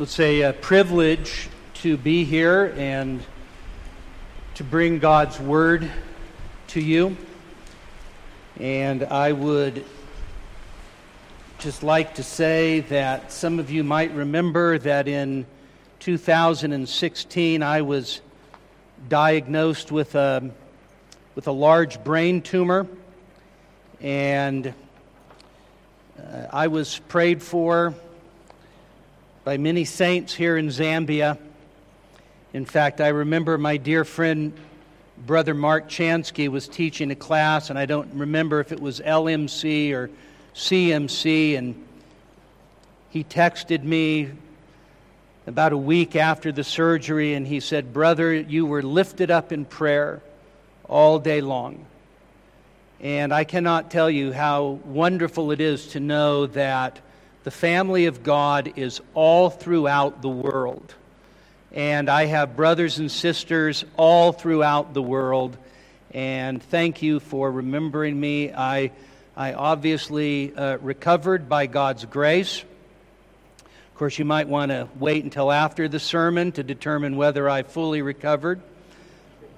It's a, a privilege to be here and to bring God's Word to you. And I would just like to say that some of you might remember that in 2016 I was diagnosed with a, with a large brain tumor. And uh, I was prayed for by many saints here in Zambia. In fact, I remember my dear friend, Brother Mark Chanski, was teaching a class, and I don't remember if it was LMC or CMC, and he texted me about a week after the surgery, and he said, Brother, you were lifted up in prayer all day long. And I cannot tell you how wonderful it is to know that the family of God is all throughout the world. And I have brothers and sisters all throughout the world. And thank you for remembering me. I, I obviously uh, recovered by God's grace. Of course, you might want to wait until after the sermon to determine whether I fully recovered.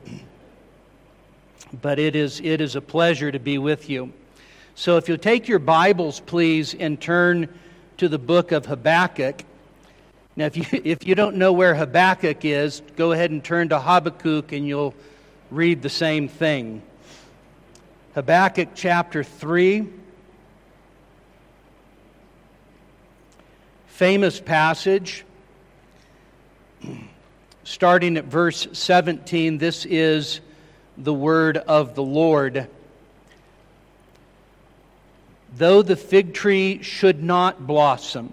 But it is, it is a pleasure to be with you. So if you'll take your Bibles, please, and turn to the book of Habakkuk. Now, if you, if you don't know where Habakkuk is, go ahead and turn to Habakkuk and you'll read the same thing. Habakkuk chapter 3. Famous passage. Starting at verse 17, this is the word of the Lord. Though the fig tree should not blossom,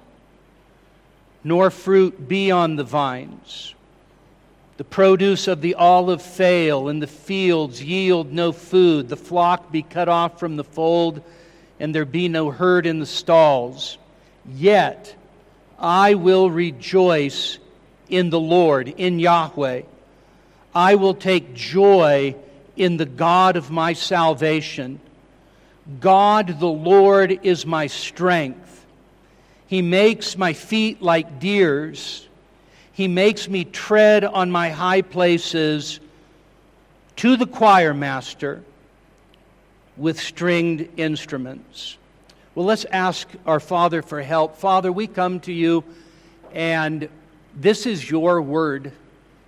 nor fruit be on the vines, the produce of the olive fail, and the fields yield no food, the flock be cut off from the fold, and there be no herd in the stalls. Yet I will rejoice in the Lord, in Yahweh. I will take joy in the God of my salvation. God the Lord is my strength. He makes my feet like deer's. He makes me tread on my high places to the choir master with stringed instruments. Well, let's ask our Father for help. Father, we come to you, and this is your word.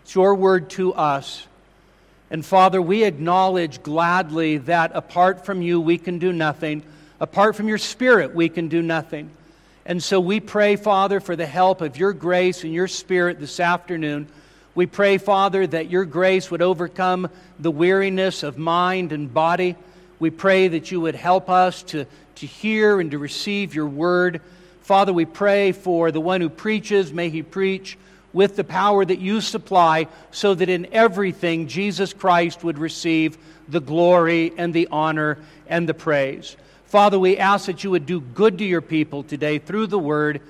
It's your word to us. And Father, we acknowledge gladly that apart from you, we can do nothing. Apart from your Spirit, we can do nothing. And so we pray, Father, for the help of your grace and your Spirit this afternoon. We pray, Father, that your grace would overcome the weariness of mind and body. We pray that you would help us to, to hear and to receive your word. Father, we pray for the one who preaches, may he preach with the power that you supply, so that in everything Jesus Christ would receive the glory and the honor and the praise. Father, we ask that you would do good to your people today through the word,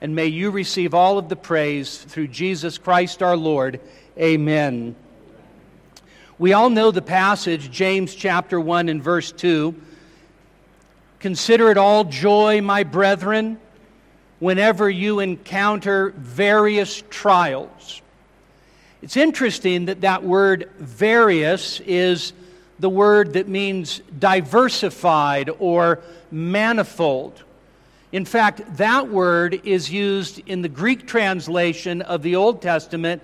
and may you receive all of the praise through Jesus Christ our Lord. Amen. We all know the passage, James chapter 1 and verse 2. Consider it all joy, my brethren whenever you encounter various trials. It's interesting that that word various is the word that means diversified or manifold. In fact, that word is used in the Greek translation of the Old Testament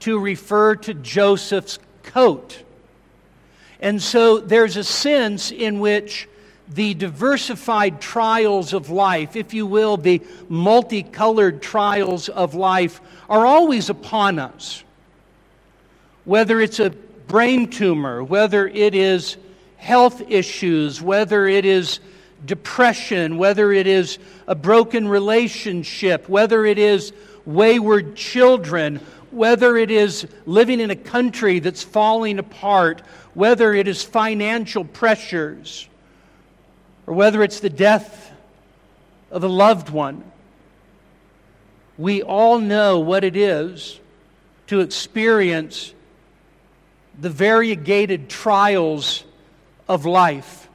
to refer to Joseph's coat. And so there's a sense in which the diversified trials of life, if you will, the multicolored trials of life, are always upon us. Whether it's a brain tumor, whether it is health issues, whether it is depression, whether it is a broken relationship, whether it is wayward children, whether it is living in a country that's falling apart, whether it is financial pressures or whether it's the death of a loved one, we all know what it is to experience the variegated trials of life.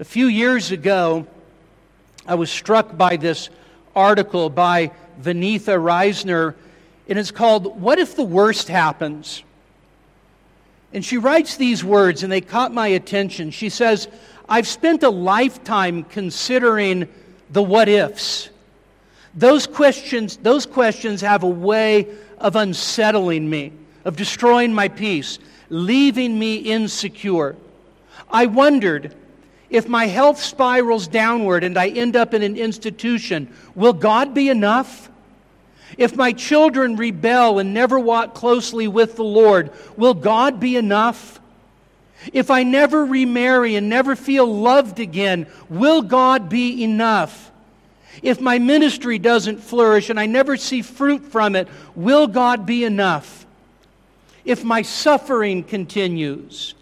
A few years ago, I was struck by this article by Vaneetha Risner, and it's called What If the Worst Happens? And she writes these words, and they caught my attention. She says, I've spent a lifetime considering the what ifs. Those questions, those questions have a way of unsettling me, of destroying my peace, leaving me insecure. I wondered if my health spirals downward and I end up in an institution, will God be enough? If my children rebel and never walk closely with the Lord, will God be enough? If I never remarry and never feel loved again, will God be enough? If my ministry doesn't flourish and I never see fruit from it, will God be enough? If my suffering continues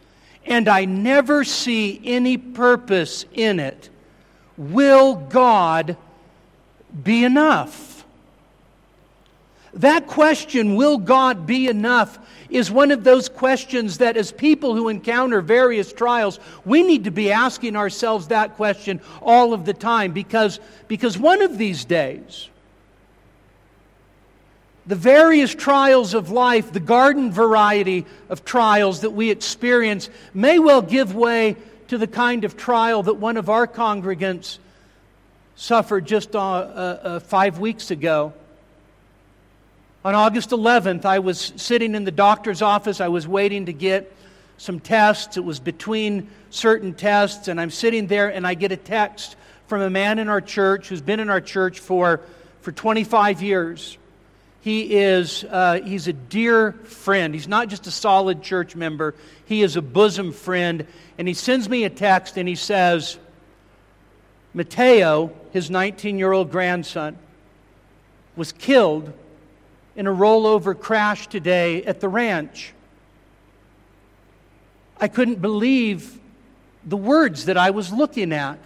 and I never see any purpose in it, will God be enough? That question, will God be enough, is one of those questions that, as people who encounter various trials, we need to be asking ourselves that question all of the time because, because one of these days, the various trials of life, the garden variety of trials that we experience, may well give way to the kind of trial that one of our congregants suffered just uh, uh, uh five weeks ago. On August 11th, I was sitting in the doctor's office. I was waiting to get some tests. It was between certain tests, and I'm sitting there and I get a text from a man in our church who's been in our church for, for 25 years. He is uh, he's a dear friend. He's not just a solid church member, he is a bosom friend. And he sends me a text and he says, Mateo, his 19 year old grandson, was killed in a rollover crash today at the ranch. I couldn't believe the words that I was looking at.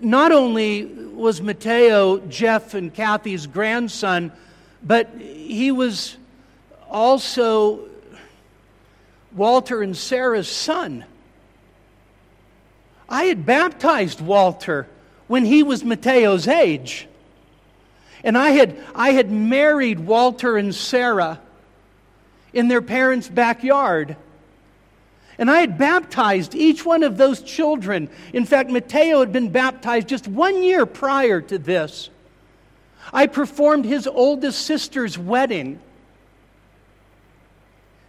Not only was Mateo Jeff and Kathy's grandson, but he was also Walter and Sarah's son. I had baptized Walter when he was Mateo's age. And I had, I had married Walter and Sarah in their parents' backyard. And I had baptized each one of those children. In fact, Mateo had been baptized just one year prior to this. I performed his oldest sister's wedding.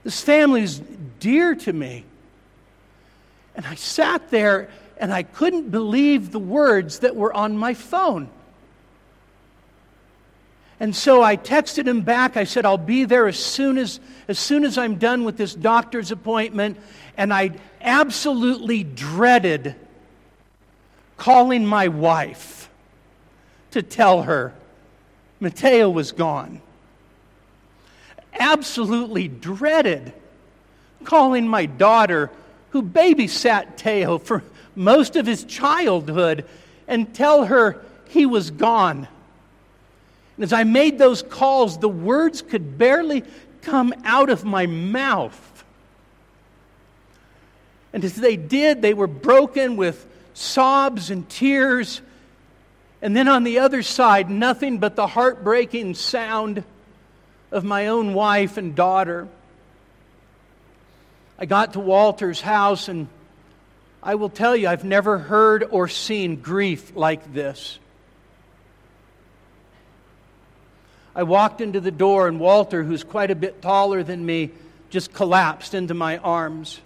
This family is dear to me. And I sat there and I couldn't believe the words that were on my phone. And so I texted him back. I said, I'll be there as soon as, as soon as I'm done with this doctor's appointment. And I absolutely dreaded calling my wife to tell her Mateo was gone. Absolutely dreaded calling my daughter, who babysat Teo for most of his childhood, and tell her he was gone. And as I made those calls, the words could barely come out of my mouth. And as they did, they were broken with sobs and tears. And then on the other side, nothing but the heartbreaking sound of my own wife and daughter. I got to Walter's house, and I will tell you, I've never heard or seen grief like this. I walked into the door, and Walter, who's quite a bit taller than me, just collapsed into my arms.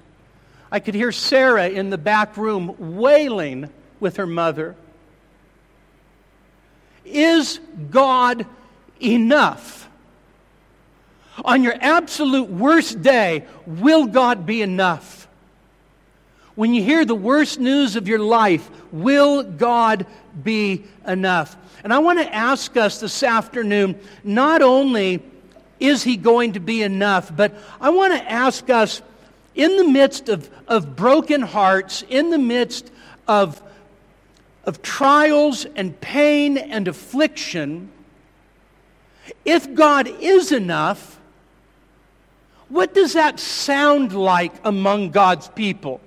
I could hear Sarah in the back room wailing with her mother. Is God enough? On your absolute worst day, will God be enough? When you hear the worst news of your life, will God be enough? And I want to ask us this afternoon not only is He going to be enough, but I want to ask us in the midst of, of broken hearts, in the midst of, of trials and pain and affliction, if God is enough, what does that sound like among God's people?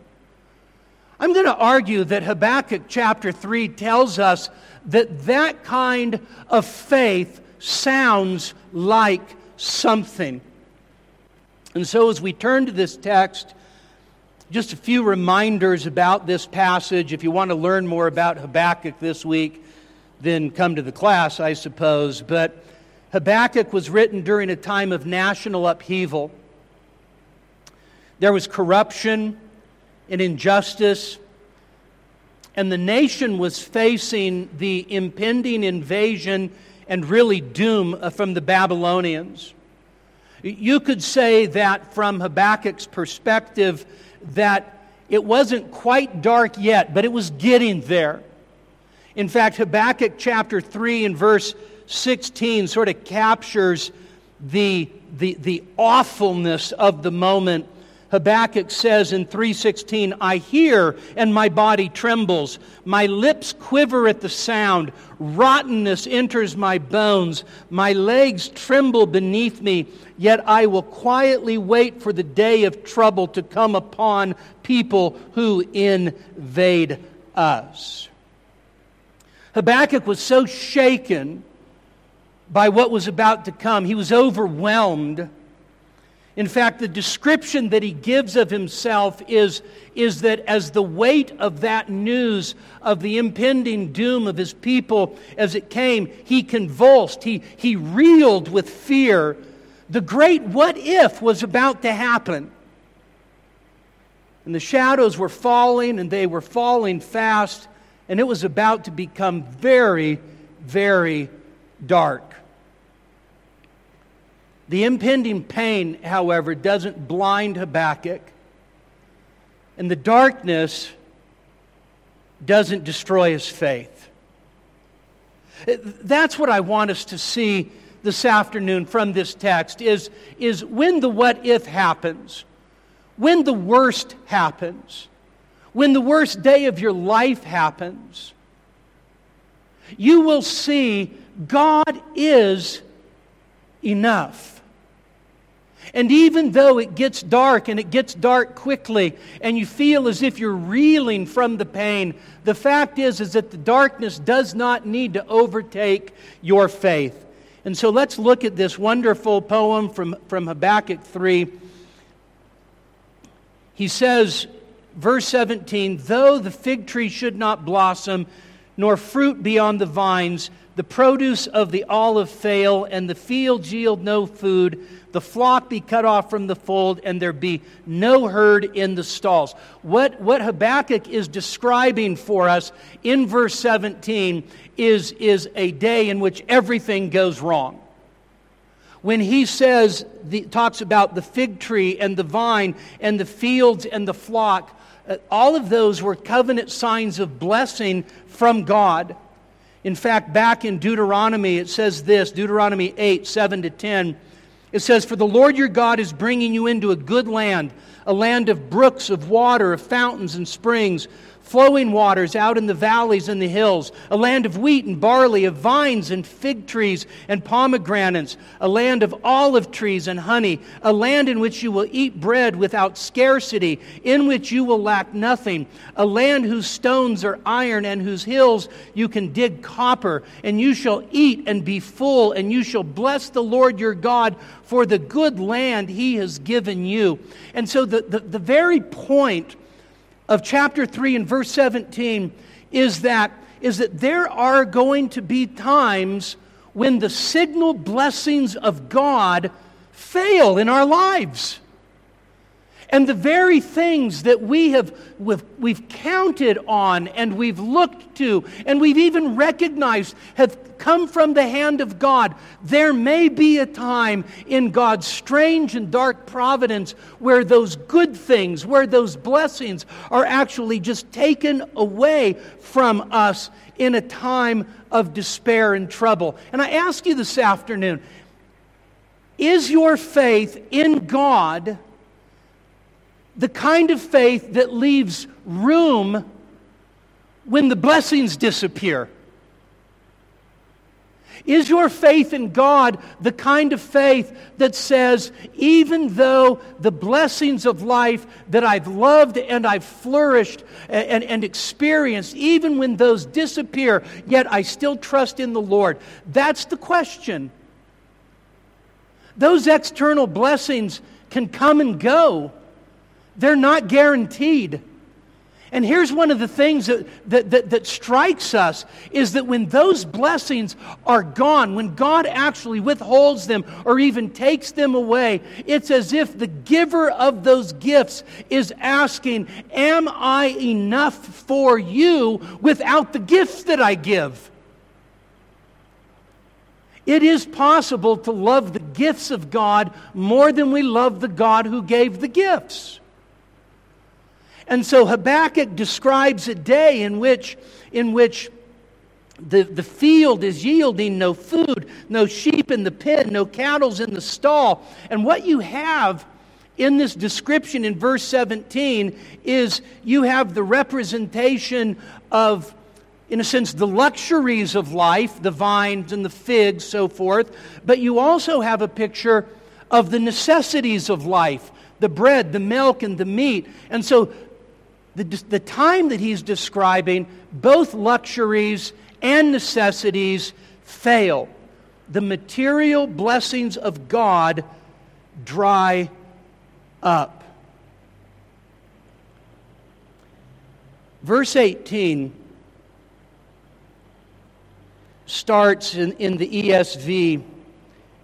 I'm going to argue that Habakkuk chapter 3 tells us that that kind of faith sounds like something. And so, as we turn to this text, just a few reminders about this passage. If you want to learn more about Habakkuk this week, then come to the class, I suppose. But Habakkuk was written during a time of national upheaval. There was corruption and injustice, and the nation was facing the impending invasion and really doom uh, from the Babylonians. You could say that from Habakkuk's perspective, that it wasn't quite dark yet, but it was getting there. In fact, Habakkuk chapter 3 and verse 16 sort of captures the, the, the awfulness of the moment Habakkuk says in 3:16, "I hear and my body trembles. My lips quiver at the sound. Rottenness enters my bones. My legs tremble beneath me. Yet I will quietly wait for the day of trouble to come upon people who invade us." Habakkuk was so shaken by what was about to come. He was overwhelmed in fact, the description that he gives of himself is, is that as the weight of that news of the impending doom of his people as it came, he convulsed, he, he reeled with fear. The great what if was about to happen. And the shadows were falling, and they were falling fast, and it was about to become very, very dark. The impending pain, however, doesn't blind Habakkuk, and the darkness doesn't destroy his faith. That's what I want us to see this afternoon from this text is, is when the what if happens, when the worst happens, when the worst day of your life happens, you will see God is enough. And even though it gets dark and it gets dark quickly and you feel as if you're reeling from the pain, the fact is is that the darkness does not need to overtake your faith. And so let's look at this wonderful poem from, from Habakkuk 3. He says, verse 17, though the fig tree should not blossom, nor fruit be on the vines, the produce of the olive fail, and the fields yield no food, the flock be cut off from the fold, and there be no herd in the stalls. What, what Habakkuk is describing for us in verse 17 is, is a day in which everything goes wrong. When he says, the, talks about the fig tree and the vine and the fields and the flock, uh, all of those were covenant signs of blessing from God. In fact, back in Deuteronomy, it says this Deuteronomy 8, 7 to 10. It says, For the Lord your God is bringing you into a good land, a land of brooks, of water, of fountains and springs flowing waters out in the valleys and the hills, a land of wheat and barley, of vines and fig trees and pomegranates, a land of olive trees and honey, a land in which you will eat bread without scarcity, in which you will lack nothing, a land whose stones are iron and whose hills you can dig copper, and you shall eat and be full, and you shall bless the Lord your God for the good land he has given you. And so the, the, the very point of chapter 3 and verse 17 is that, is that there are going to be times when the signal blessings of God fail in our lives. And the very things that we have we've, we've counted on and we've looked to and we've even recognized have come from the hand of God. There may be a time in God's strange and dark providence where those good things, where those blessings are actually just taken away from us in a time of despair and trouble. And I ask you this afternoon is your faith in God the kind of faith that leaves room when the blessings disappear? Is your faith in God the kind of faith that says, even though the blessings of life that I've loved and I've flourished and, and, and, experienced, even when those disappear, yet I still trust in the Lord? That's the question. Those external blessings can come and go, they're not guaranteed. And here's one of the things that, that, that, that, strikes us is that when those blessings are gone, when God actually withholds them or even takes them away, it's as if the giver of those gifts is asking, Am I enough for you without the gifts that I give? It is possible to love the gifts of God more than we love the God who gave the gifts. And so Habakkuk describes a day in which, in which the, the field is yielding no food, no sheep in the pen, no cattle's in the stall. And what you have in this description in verse 17 is you have the representation of, in a sense, the luxuries of life, the vines and the figs, so forth, but you also have a picture of the necessities of life the bread, the milk, and the meat. And so the, the time that he's describing, both luxuries and necessities fail. The material blessings of God dry up. Verse 18 starts in, in the ESV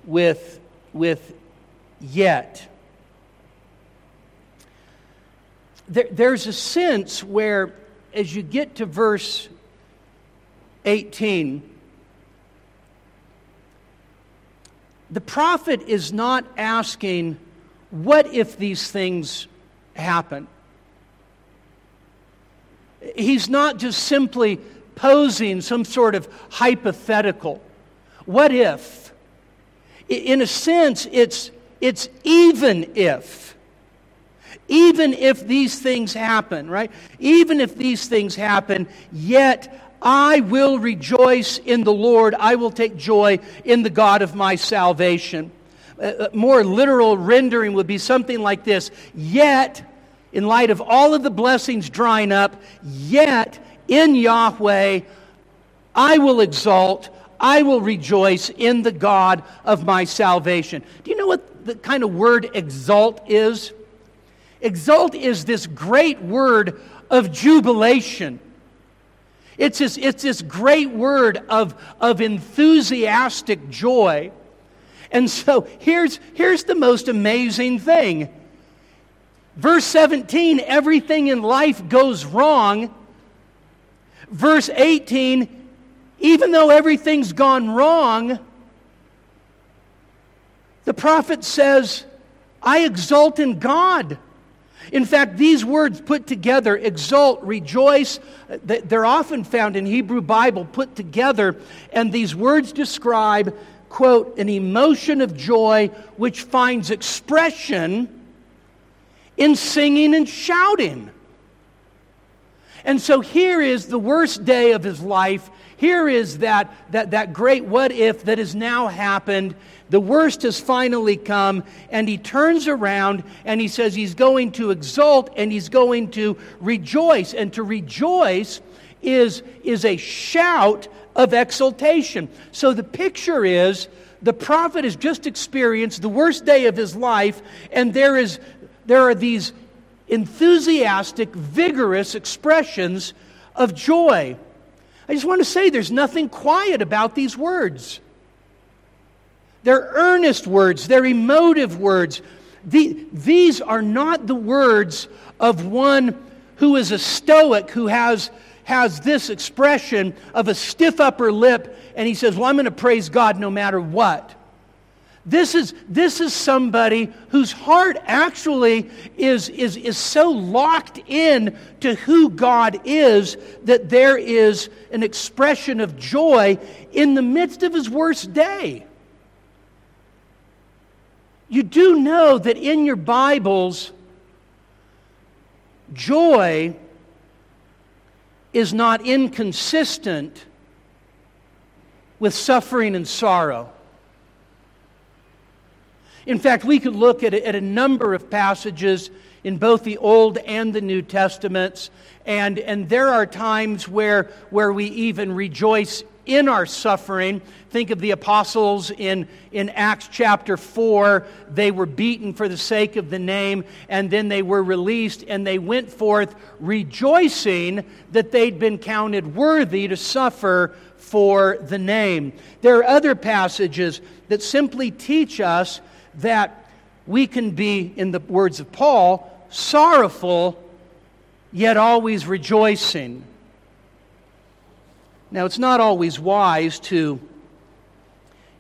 with, with yet. There, there's a sense where, as you get to verse 18, the prophet is not asking, What if these things happen? He's not just simply posing some sort of hypothetical. What if? In a sense, it's, it's even if even if these things happen, right? Even if these things happen, yet I will rejoice in the Lord. I will take joy in the God of my salvation. Uh, uh, more literal rendering would be something like this Yet, in light of all of the blessings drying up, yet in Yahweh I will exult, I will rejoice in the God of my salvation. Do you know what the kind of word exult is? Exult is this great word of jubilation. It's this, it's this great word of, of enthusiastic joy. And so here's, here's the most amazing thing. Verse 17, everything in life goes wrong. Verse 18, even though everything's gone wrong, the prophet says, I exult in God. In fact, these words put together, exult, rejoice, uh, they're often found in Hebrew Bible put together, and these words describe, quote, an emotion of joy which finds expression in singing and shouting. And so here is the worst day of his life. Here is that, that, that great what if that has now happened. The worst has finally come, and he turns around and he says he's going to exult and he's going to rejoice. And to rejoice is, is a shout of exultation. So the picture is the prophet has just experienced the worst day of his life, and there, is, there are these enthusiastic, vigorous expressions of joy. I just want to say there's nothing quiet about these words. They're earnest words, they're emotive words. The, these are not the words of one who is a stoic, who has, has this expression of a stiff upper lip, and he says, Well, I'm going to praise God no matter what. This is, this is somebody whose heart actually is, is, is so locked in to who God is that there is an expression of joy in the midst of his worst day. You do know that in your Bibles, joy is not inconsistent with suffering and sorrow. In fact, we could look at, at a number of passages in both the Old and the New Testaments, and, and there are times where, where we even rejoice in our suffering. Think of the apostles in, in Acts chapter 4. They were beaten for the sake of the name, and then they were released, and they went forth rejoicing that they'd been counted worthy to suffer for the name. There are other passages that simply teach us that we can be, in the words of Paul, sorrowful, yet always rejoicing. Now, it's not always wise to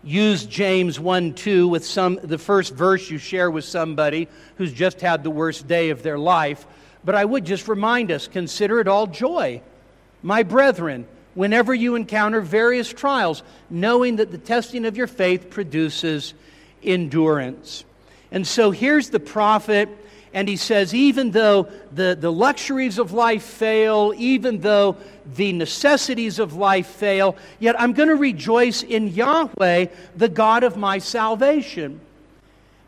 use James 1 2 with some, the first verse you share with somebody who's just had the worst day of their life, but I would just remind us consider it all joy. My brethren, whenever you encounter various trials, knowing that the testing of your faith produces endurance. And so here's the prophet and he says, even though the, the luxuries of life fail, even though the necessities of life fail, yet I'm going to rejoice in Yahweh, the God of my salvation.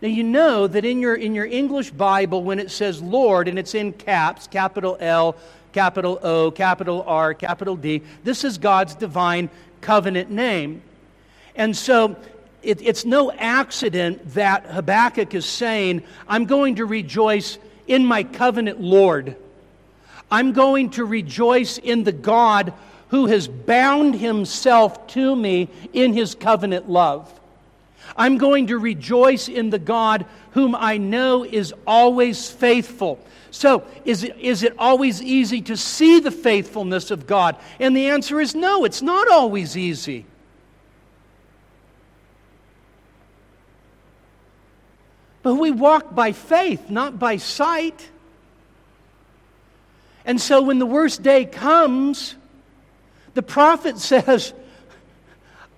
Now, you know that in your, in your English Bible, when it says Lord, and it's in caps, capital L, capital O, capital R, capital D, this is God's divine covenant name. And so it, it's no accident that Habakkuk is saying, I'm going to rejoice in my covenant Lord. I'm going to rejoice in the God who has bound himself to me in his covenant love. I'm going to rejoice in the God whom I know is always faithful. So, is it, is it always easy to see the faithfulness of God? And the answer is no, it's not always easy. But we walk by faith, not by sight. And so when the worst day comes, the prophet says,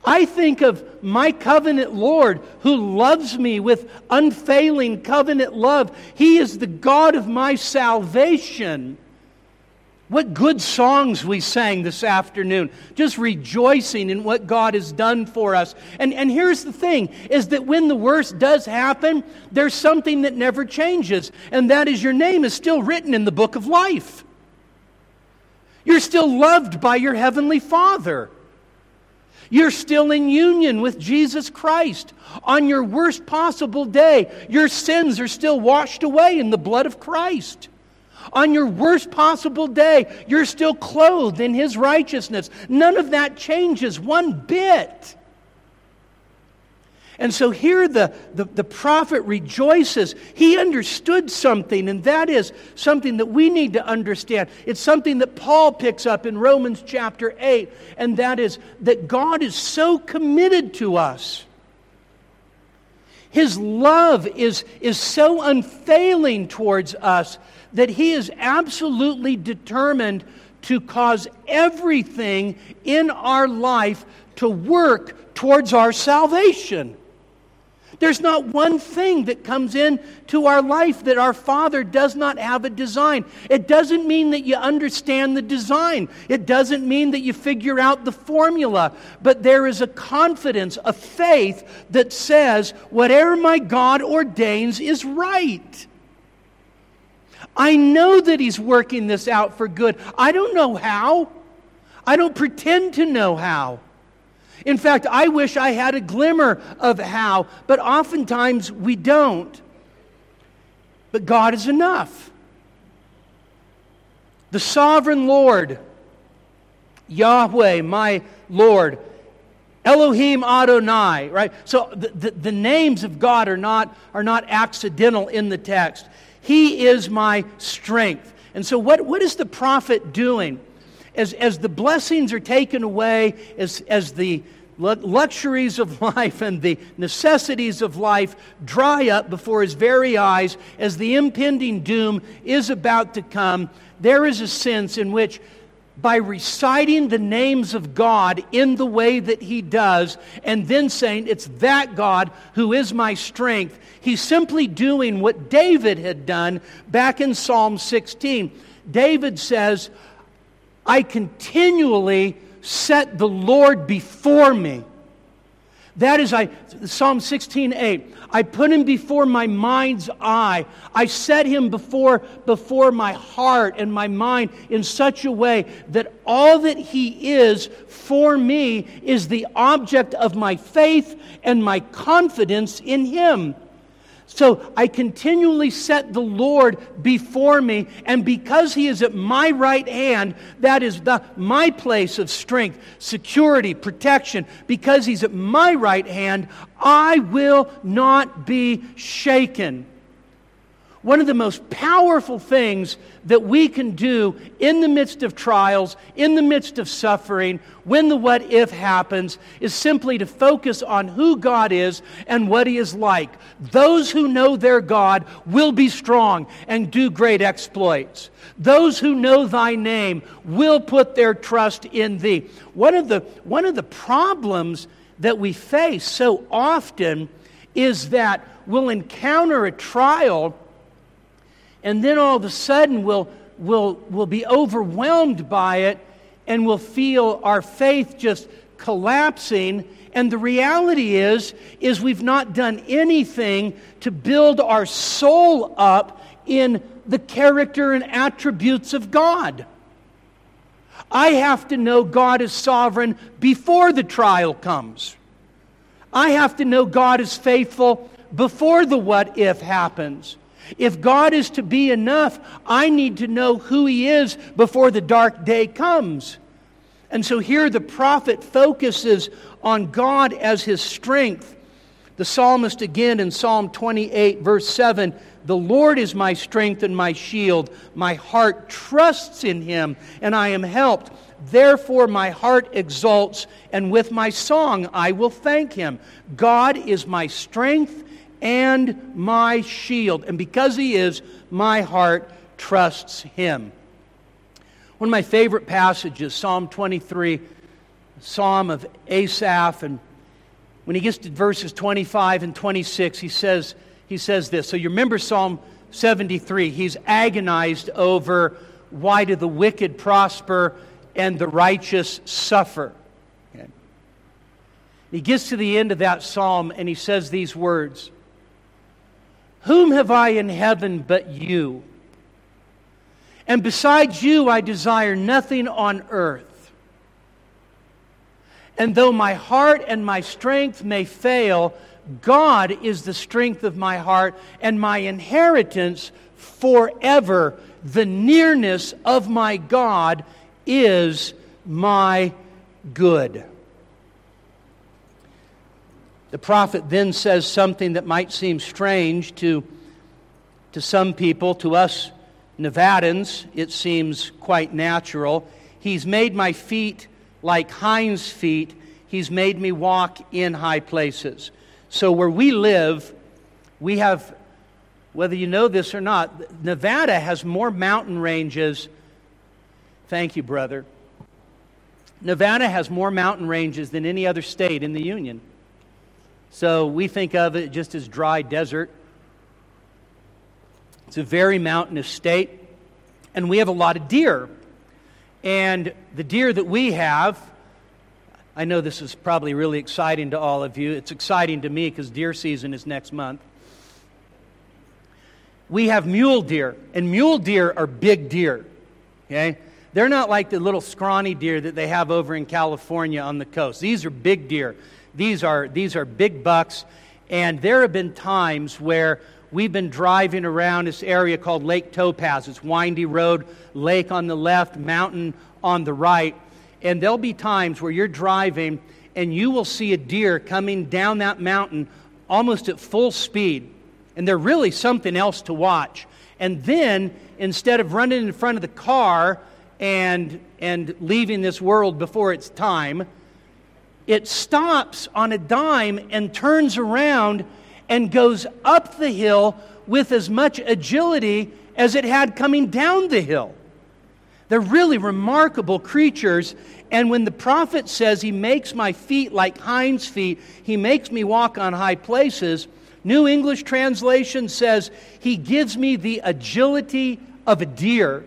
I think of my covenant Lord who loves me with unfailing covenant love. He is the God of my salvation. What good songs we sang this afternoon, just rejoicing in what God has done for us. And, and here's the thing is that when the worst does happen, there's something that never changes, and that is your name is still written in the book of life. You're still loved by your heavenly Father. You're still in union with Jesus Christ. On your worst possible day, your sins are still washed away in the blood of Christ. On your worst possible day, you're still clothed in His righteousness. None of that changes one bit. And so here the, the, the, prophet rejoices. He understood something, and that is something that we need to understand. It's something that Paul picks up in Romans chapter 8, and that is that God is so committed to us. His love is, is so unfailing towards us that he is absolutely determined to cause everything in our life to work towards our salvation. There's not one thing that comes into our life that our Father does not have a design. It doesn't mean that you understand the design, it doesn't mean that you figure out the formula, but there is a confidence, a faith that says, whatever my God ordains is right. I know that He's working this out for good. I don't know how. I don't pretend to know how. In fact, I wish I had a glimmer of how, but oftentimes we don't. But God is enough. The sovereign Lord, Yahweh, my Lord, Elohim Adonai, right? So the, the, the, names of God are not, are not accidental in the text. He is my strength. And so, what, what is the prophet doing? As, as the blessings are taken away, as, as the luxuries of life and the necessities of life dry up before his very eyes, as the impending doom is about to come, there is a sense in which by reciting the names of God in the way that he does, and then saying, It's that God who is my strength, he's simply doing what David had done back in Psalm 16. David says, I continually set the Lord before me. That is, I, Psalm 16, 8. I put him before my mind's eye. I set him before, before my heart and my mind in such a way that all that he is for me is the object of my faith and my confidence in him. So I continually set the Lord before me, and because He is at my right hand, that is the, my place of strength, security, protection. Because He's at my right hand, I will not be shaken. One of the most powerful things that we can do in the midst of trials, in the midst of suffering, when the what if happens, is simply to focus on who God is and what He is like. Those who know their God will be strong and do great exploits. Those who know thy name will put their trust in thee. One of the, one of the problems that we face so often is that we'll encounter a trial and then all of a sudden we'll, we'll, we'll be overwhelmed by it and we'll feel our faith just collapsing and the reality is is we've not done anything to build our soul up in the character and attributes of God. I have to know God is sovereign before the trial comes. I have to know God is faithful before the what if happens. If God is to be enough, I need to know who He is before the dark day comes. And so here the prophet focuses on God as his strength. The psalmist again in Psalm 28, verse 7 The Lord is my strength and my shield. My heart trusts in him, and I am helped. Therefore, my heart exults, and with my song I will thank him. God is my strength and my shield. And because he is, my heart trusts him. One of my favorite passages, Psalm 23, Psalm of Asaph. And when he gets to verses 25 and 26, he says, he says this. So you remember Psalm 73. He's agonized over why do the wicked prosper and the righteous suffer. Okay. He gets to the end of that psalm and he says these words whom have I in heaven but you? And besides you, I desire nothing on earth. And though my heart and my strength may fail, God is the strength of my heart and my inheritance forever. The nearness of my God is my good. The prophet then says something that might seem strange to, to some people. To us Nevadans, it seems quite natural. He's made my feet like hinds' feet, He's made me walk in high places. So, where we live, we have, whether you know this or not, Nevada has more mountain ranges. Thank you, brother. Nevada has more mountain ranges than any other state in the Union. So we think of it just as dry desert. It's a very mountainous state, and we have a lot of deer. And the deer that we have, I know this is probably really exciting to all of you. It's exciting to me because deer season is next month. We have mule deer, and mule deer are big deer. Okay? They're not like the little scrawny deer that they have over in California on the coast. These are big deer. These are, these are big bucks. And there have been times where we've been driving around this area called Lake Topaz. It's windy road, lake on the left, mountain on the right. And there'll be times where you're driving and you will see a deer coming down that mountain almost at full speed. And they're really something else to watch. And then, instead of running in front of the car and, and leaving this world before its time, it stops on a dime and turns around and goes up the hill with as much agility as it had coming down the hill. They're really remarkable creatures. And when the prophet says, He makes my feet like hinds' feet, He makes me walk on high places, New English translation says, He gives me the agility of a deer.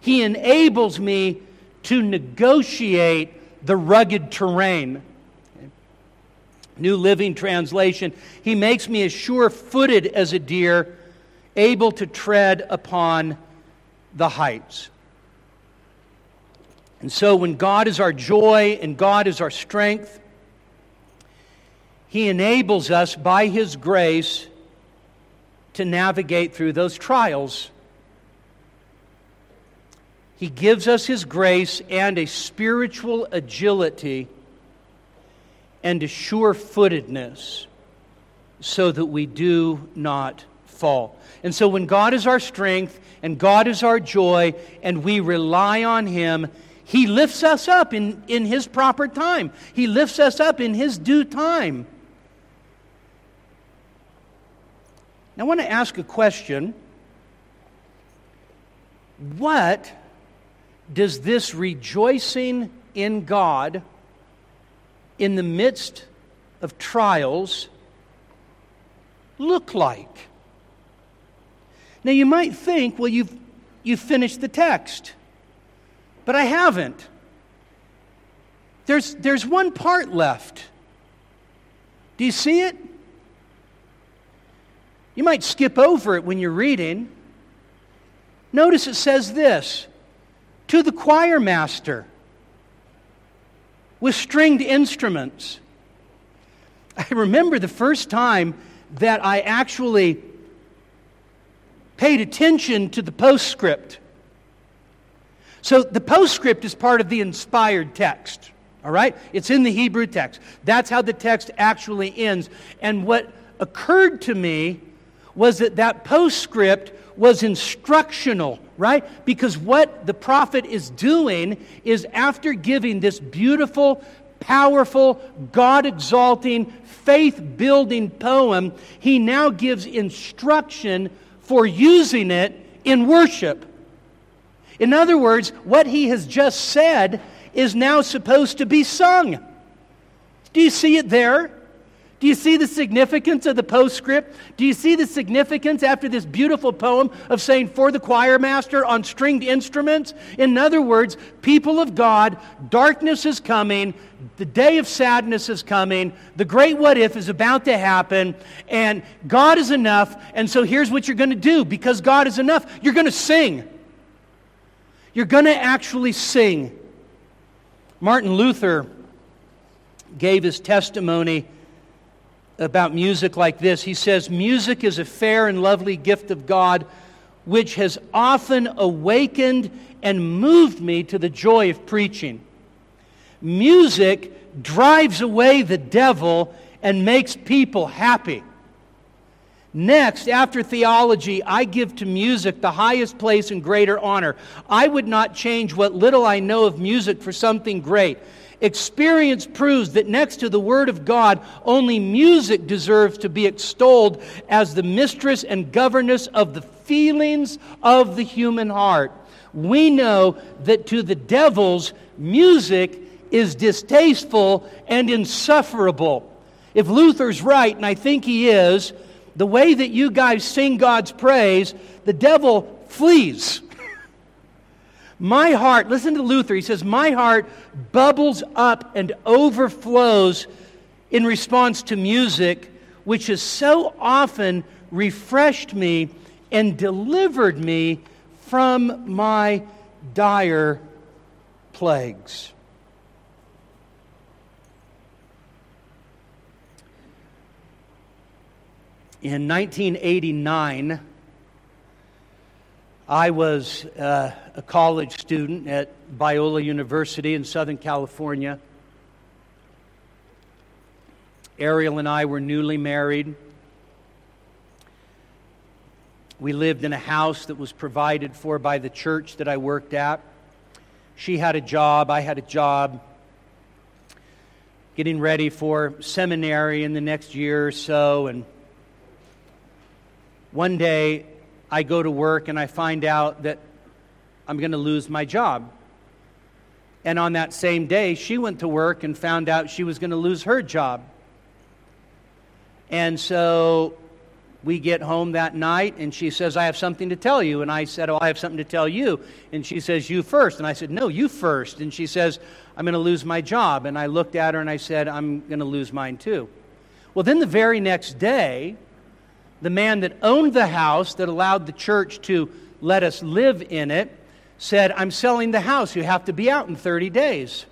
He enables me to negotiate the rugged terrain. New Living Translation, He makes me as sure footed as a deer, able to tread upon the heights. And so, when God is our joy and God is our strength, He enables us by His grace to navigate through those trials. He gives us His grace and a spiritual agility and a sure footedness so that we do not fall. And so, when God is our strength and God is our joy and we rely on Him, He lifts us up in, in His proper time, He lifts us up in His due time. Now, I want to ask a question. What does this rejoicing in God in the midst of trials look like? Now, you might think, well, you've, you've finished the text, but I haven't. There's, there's one part left. Do you see it? You might skip over it when you're reading. Notice it says this to the choir master with stringed instruments. I remember the first time that I actually paid attention to the postscript. So the postscript is part of the inspired text, all right? It's in the Hebrew text. That's how the text actually ends. And what occurred to me was that that postscript was instructional, right? Because what the prophet is doing is after giving this beautiful, powerful, God exalting, faith building poem, he now gives instruction for using it in worship. In other words, what he has just said is now supposed to be sung. Do you see it there? Do you see the significance of the postscript? Do you see the significance after this beautiful poem of saying, for the choir master on stringed instruments? In other words, people of God, darkness is coming, the day of sadness is coming, the great what if is about to happen, and God is enough. And so here's what you're going to do because God is enough you're going to sing. You're going to actually sing. Martin Luther gave his testimony about music like this. He says, Music is a fair and lovely gift of God, which has often awakened and moved me to the joy of preaching. Music drives away the devil and makes people happy. Next, after theology, I give to music the highest place and greater honor. I would not change what little I know of music for something great. Experience proves that next to the Word of God, only music deserves to be extolled as the mistress and governess of the feelings of the human heart. We know that to the devils, music is distasteful and insufferable. If Luther's right, and I think he is, the way that you guys sing God's praise, the devil flees. My heart, listen to Luther, he says, My heart bubbles up and overflows in response to music, which has so often refreshed me and delivered me from my dire plagues. In 1989, I was uh, a college student at Biola University in Southern California. Ariel and I were newly married. We lived in a house that was provided for by the church that I worked at. She had a job, I had a job. Getting ready for seminary in the next year or so, and one day I go to work and I find out that I'm going to lose my job. And on that same day, she went to work and found out she was going to lose her job. And so we get home that night and she says, I have something to tell you. And I said, Oh, I have something to tell you. And she says, You first. And I said, No, you first. And she says, I'm going to lose my job. And I looked at her and I said, I'm going to lose mine too. Well, then the very next day, the man that owned the house that allowed the church to let us live in it said, I'm selling the house. You have to be out in 30 days.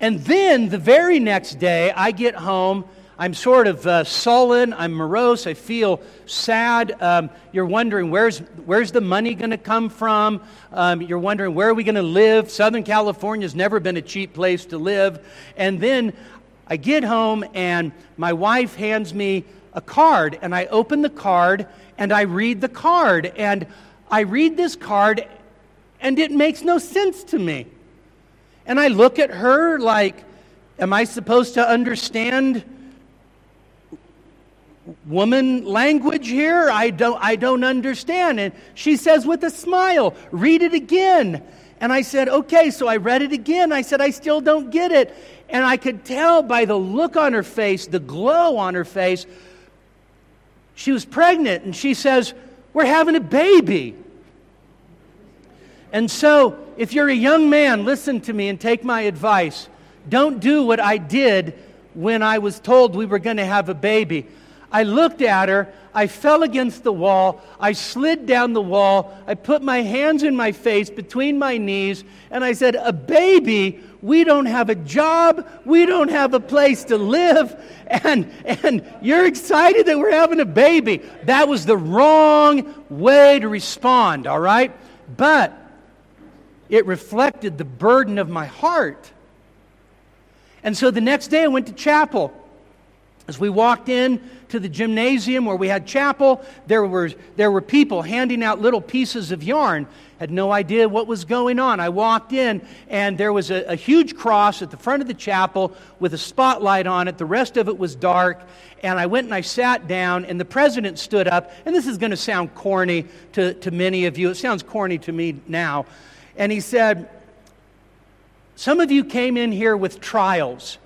And then the very next day, I get home I'm sort of uh, sullen. I'm morose. I feel sad. Um, you're wondering where's, where's the money going to come from? Um, you're wondering where are we going to live? Southern California has never been a cheap place to live. And then I get home and my wife hands me a card, and I open the card and I read the card. And I read this card, and it makes no sense to me. And I look at her like, Am I supposed to understand? woman language here? I don't, I don't understand. And she says with a smile, read it again. And I said, okay. So I read it again. I said, I still don't get it. And I could tell by the look on her face, the glow on her face, she was pregnant. And she says, We're having a baby. And so, if you're a young man, listen to me and take my advice. Don't do what I did when I was told we were going to have a baby. I looked at her. I fell against the wall. I slid down the wall. I put my hands in my face between my knees, and I said, A baby? We don't have a job. We don't have a place to live. And, and you're excited that we're having a baby. That was the wrong way to respond, all right? But it reflected the burden of my heart. And so the next day I went to chapel. As we walked in to the gymnasium where we had chapel, there were, there were people handing out little pieces of yarn. Had no idea what was going on. I walked in, and there was a, a huge cross at the front of the chapel with a spotlight on it. The rest of it was dark. And I went and I sat down, and the president stood up. And this is going to sound corny to, to many of you. It sounds corny to me now. And he said, Some of you came in here with trials.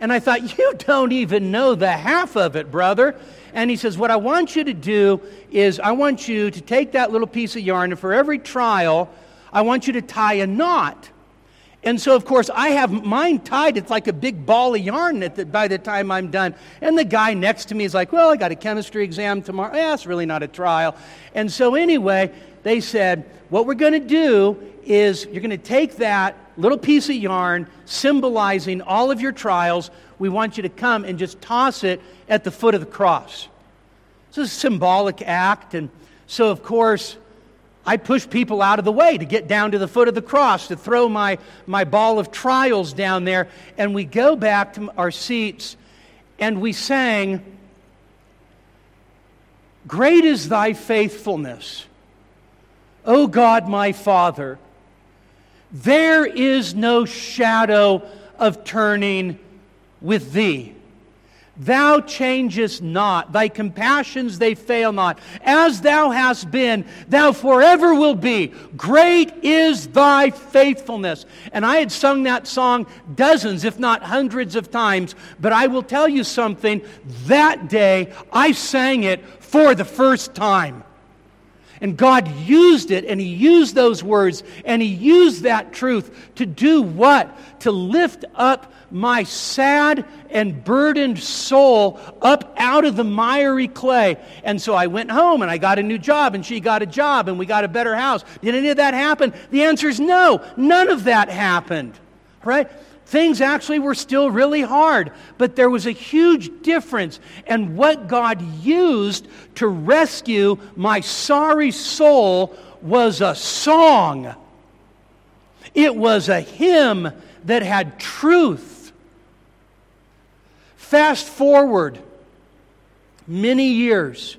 And I thought, You don't even know the half of it, brother. And he says, What I want you to do is, I want you to take that little piece of yarn, and for every trial, I want you to tie a knot. And so, of course, I have mine tied. It's like a big ball of yarn the, by the time I'm done. And the guy next to me is like, Well, I got a chemistry exam tomorrow. Yeah, it's really not a trial. And so, anyway, they said, What we're going to do is you're going to take that little piece of yarn symbolizing all of your trials. We want you to come and just toss it at the foot of the cross. It's a symbolic act. And so, of course, I push people out of the way to get down to the foot of the cross, to throw my, my ball of trials down there. And we go back to our seats and we sang, Great is thy faithfulness, O God my Father. There is no shadow of turning with thee. Thou changest not, thy compassions they fail not. As thou hast been, thou forever will be. Great is thy faithfulness. And I had sung that song dozens, if not hundreds of times, but I will tell you something. That day, I sang it for the first time. And God used it, and He used those words, and He used that truth to do what? To lift up my sad and burdened soul up out of the miry clay. And so I went home and I got a new job, and she got a job, and we got a better house. Did any of that happen? The answer is no. None of that happened. Right? Things actually were still really hard, but there was a huge difference. And what God used to rescue my sorry soul was a song, it was a hymn that had truth. Fast forward many years.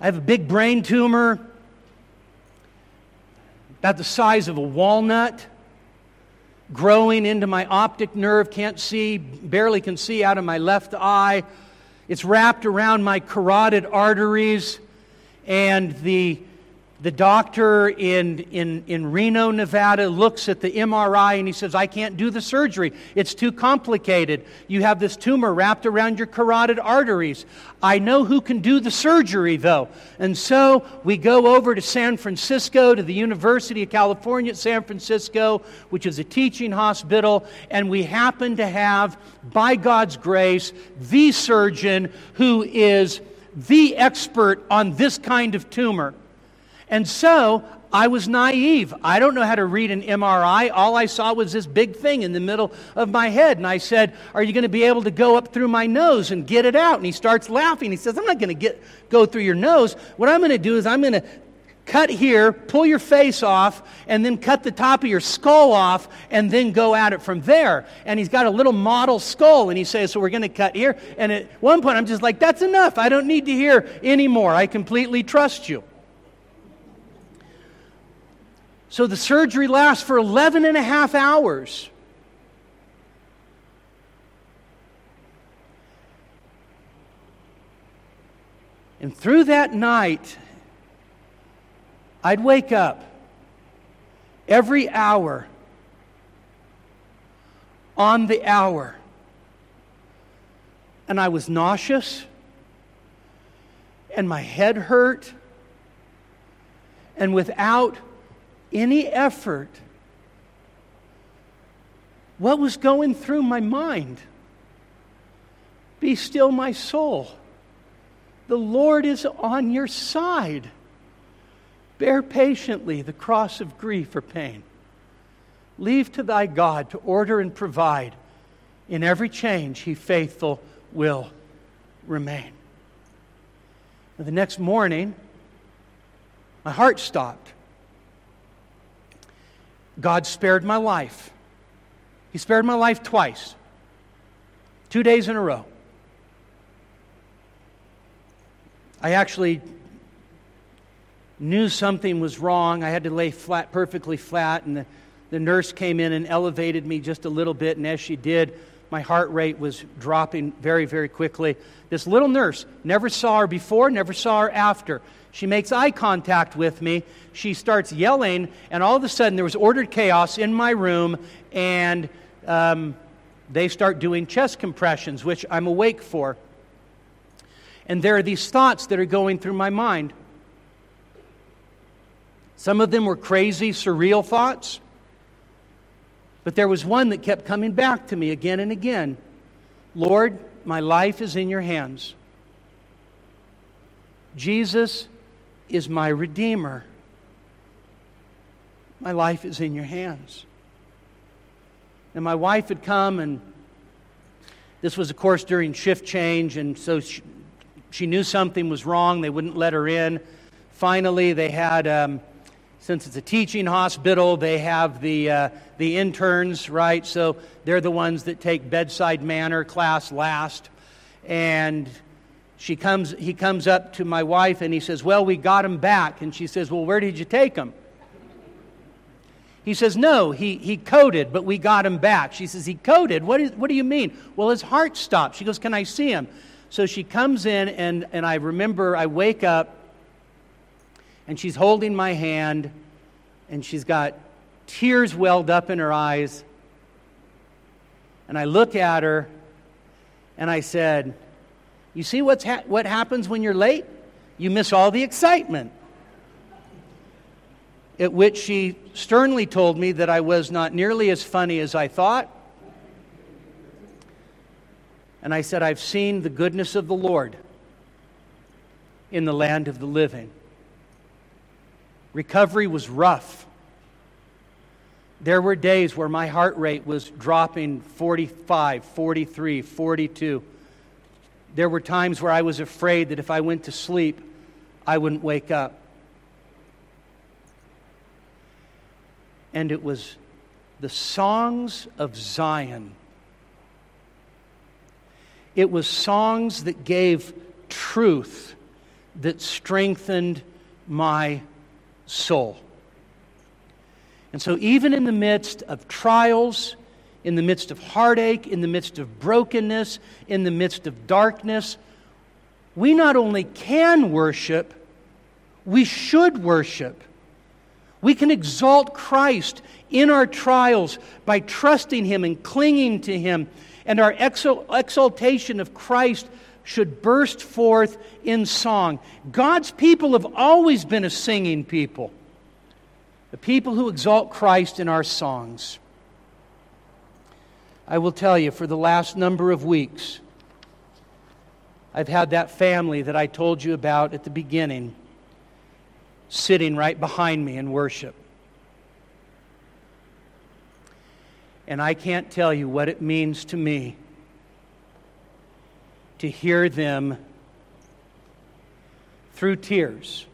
I have a big brain tumor about the size of a walnut, growing into my optic nerve, can't see, barely can see out of my left eye. It's wrapped around my carotid arteries, and the the doctor in, in, in Reno, Nevada, looks at the MRI and he says, I can't do the surgery. It's too complicated. You have this tumor wrapped around your carotid arteries. I know who can do the surgery, though. And so we go over to San Francisco, to the University of California at San Francisco, which is a teaching hospital, and we happen to have, by God's grace, the surgeon who is the expert on this kind of tumor. And so I was naive. I don't know how to read an MRI. All I saw was this big thing in the middle of my head. And I said, Are you going to be able to go up through my nose and get it out? And he starts laughing. He says, I'm not going to get, go through your nose. What I'm going to do is I'm going to cut here, pull your face off, and then cut the top of your skull off, and then go at it from there. And he's got a little model skull, and he says, So we're going to cut here. And at one point, I'm just like, That's enough. I don't need to hear anymore. I completely trust you. So the surgery lasts for 11 and a half hours. And through that night, I'd wake up every hour on the hour. And I was nauseous, and my head hurt, and without any effort what was going through my mind. Be still, my soul. The Lord is on your side. Bear patiently the cross of grief or pain. Leave to thy God to order and provide. In every change, he faithful will remain. And the next morning, my heart stopped. God spared my life. He spared my life twice, two days in a row. I actually knew something was wrong. I had to lay flat, perfectly flat, and the, the nurse came in and elevated me just a little bit. And as she did, my heart rate was dropping very, very quickly. This little nurse, never saw her before, never saw her after. She makes eye contact with me. She starts yelling, and all of a sudden there was ordered chaos in my room, and um, they start doing chest compressions, which I'm awake for. And there are these thoughts that are going through my mind. Some of them were crazy, surreal thoughts. But there was one that kept coming back to me again and again Lord, my life is in your hands. Jesus is my Redeemer. My life is in your hands. And my wife had come, and this was, of course, during shift change, and so she, she knew something was wrong. They wouldn't let her in. Finally, they had, um, since it's a teaching hospital, they have the, uh, the interns, right? So they're the ones that take bedside manner class last. And she comes, he comes up to my wife and he says, Well, we got him back. And she says, Well, where did you take him? He says, No, he, he coded, but we got him back. She says, He coded? What, is, what do you mean? Well, his heart stopped. She goes, Can I see him? So she comes in, and, and I remember I wake up, and she's holding my hand, and she's got tears welled up in her eyes. And I look at her, and I said, you see what's ha- what happens when you're late? You miss all the excitement. At which she sternly told me that I was not nearly as funny as I thought. And I said, I've seen the goodness of the Lord in the land of the living. Recovery was rough. There were days where my heart rate was dropping 45, 43, 42. There were times where I was afraid that if I went to sleep, I wouldn't wake up. And it was the songs of Zion. It was songs that gave truth, that strengthened my soul. And so, even in the midst of trials in the midst of heartache, in the midst of brokenness, in the midst of darkness, we not only can worship, We should worship. We can exalt Christ in our trials by trusting Him and clinging to Him. And our exaltation of Christ should burst forth in song. God's people have always been a singing people, the people who exalt Christ in our songs. I will tell you, for the last number of weeks, I've had that family that I told you about at the beginning sitting right behind me in worship. And I can't tell you what it means to me to hear them through tears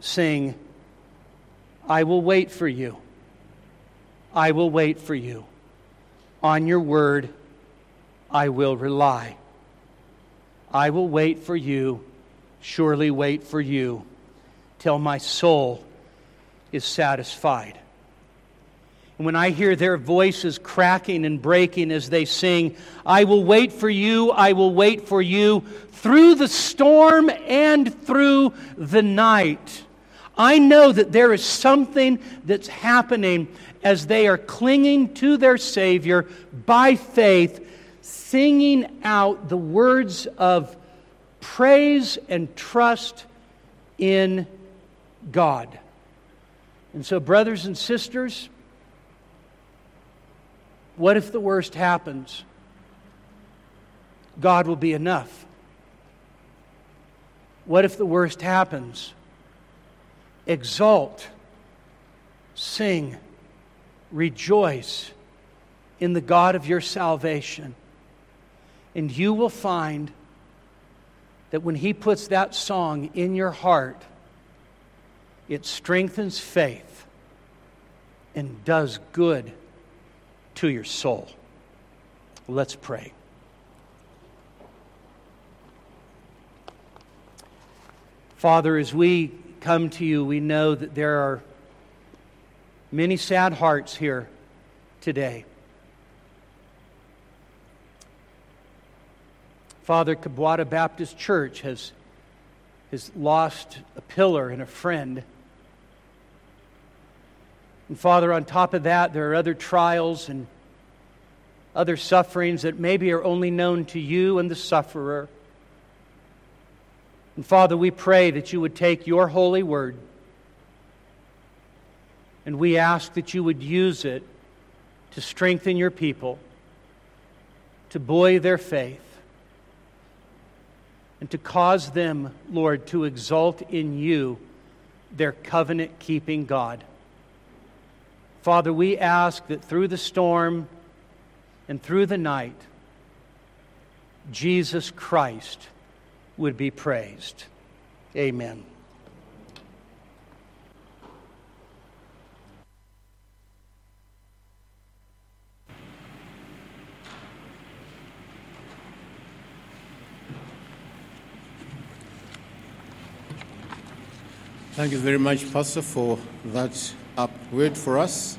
sing, I will wait for you. I will wait for you. On your word, I will rely. I will wait for you, surely wait for you, till my soul is satisfied. And when I hear their voices cracking and breaking as they sing, I will wait for you, I will wait for you through the storm and through the night. I know that there is something that's happening as they are clinging to their Savior by faith singing out the words of praise and trust in God. And so, brothers and sisters, what if the worst happens? God will be enough. What if the worst happens? Exalt, sing, rejoice in the God of your salvation. And you will find that when He puts that song in your heart, it strengthens faith and does good to your soul. Let's pray. Father, as we come to you, we know that there are many sad hearts here today. Father, Kabwata Baptist Church has, has lost a pillar and a friend. And Father, on top of that, there are other trials and other sufferings that maybe are only known to you and the sufferer. And Father, we pray that you would take your holy word and we ask that you would use it to strengthen your people, to buoy their faith and to cause them, Lord, to exult in you, their covenant keeping God. Father, we ask that through the storm and through the night, Jesus Christ would be praised. Amen. Thank you very much, Pastor, for that word for us.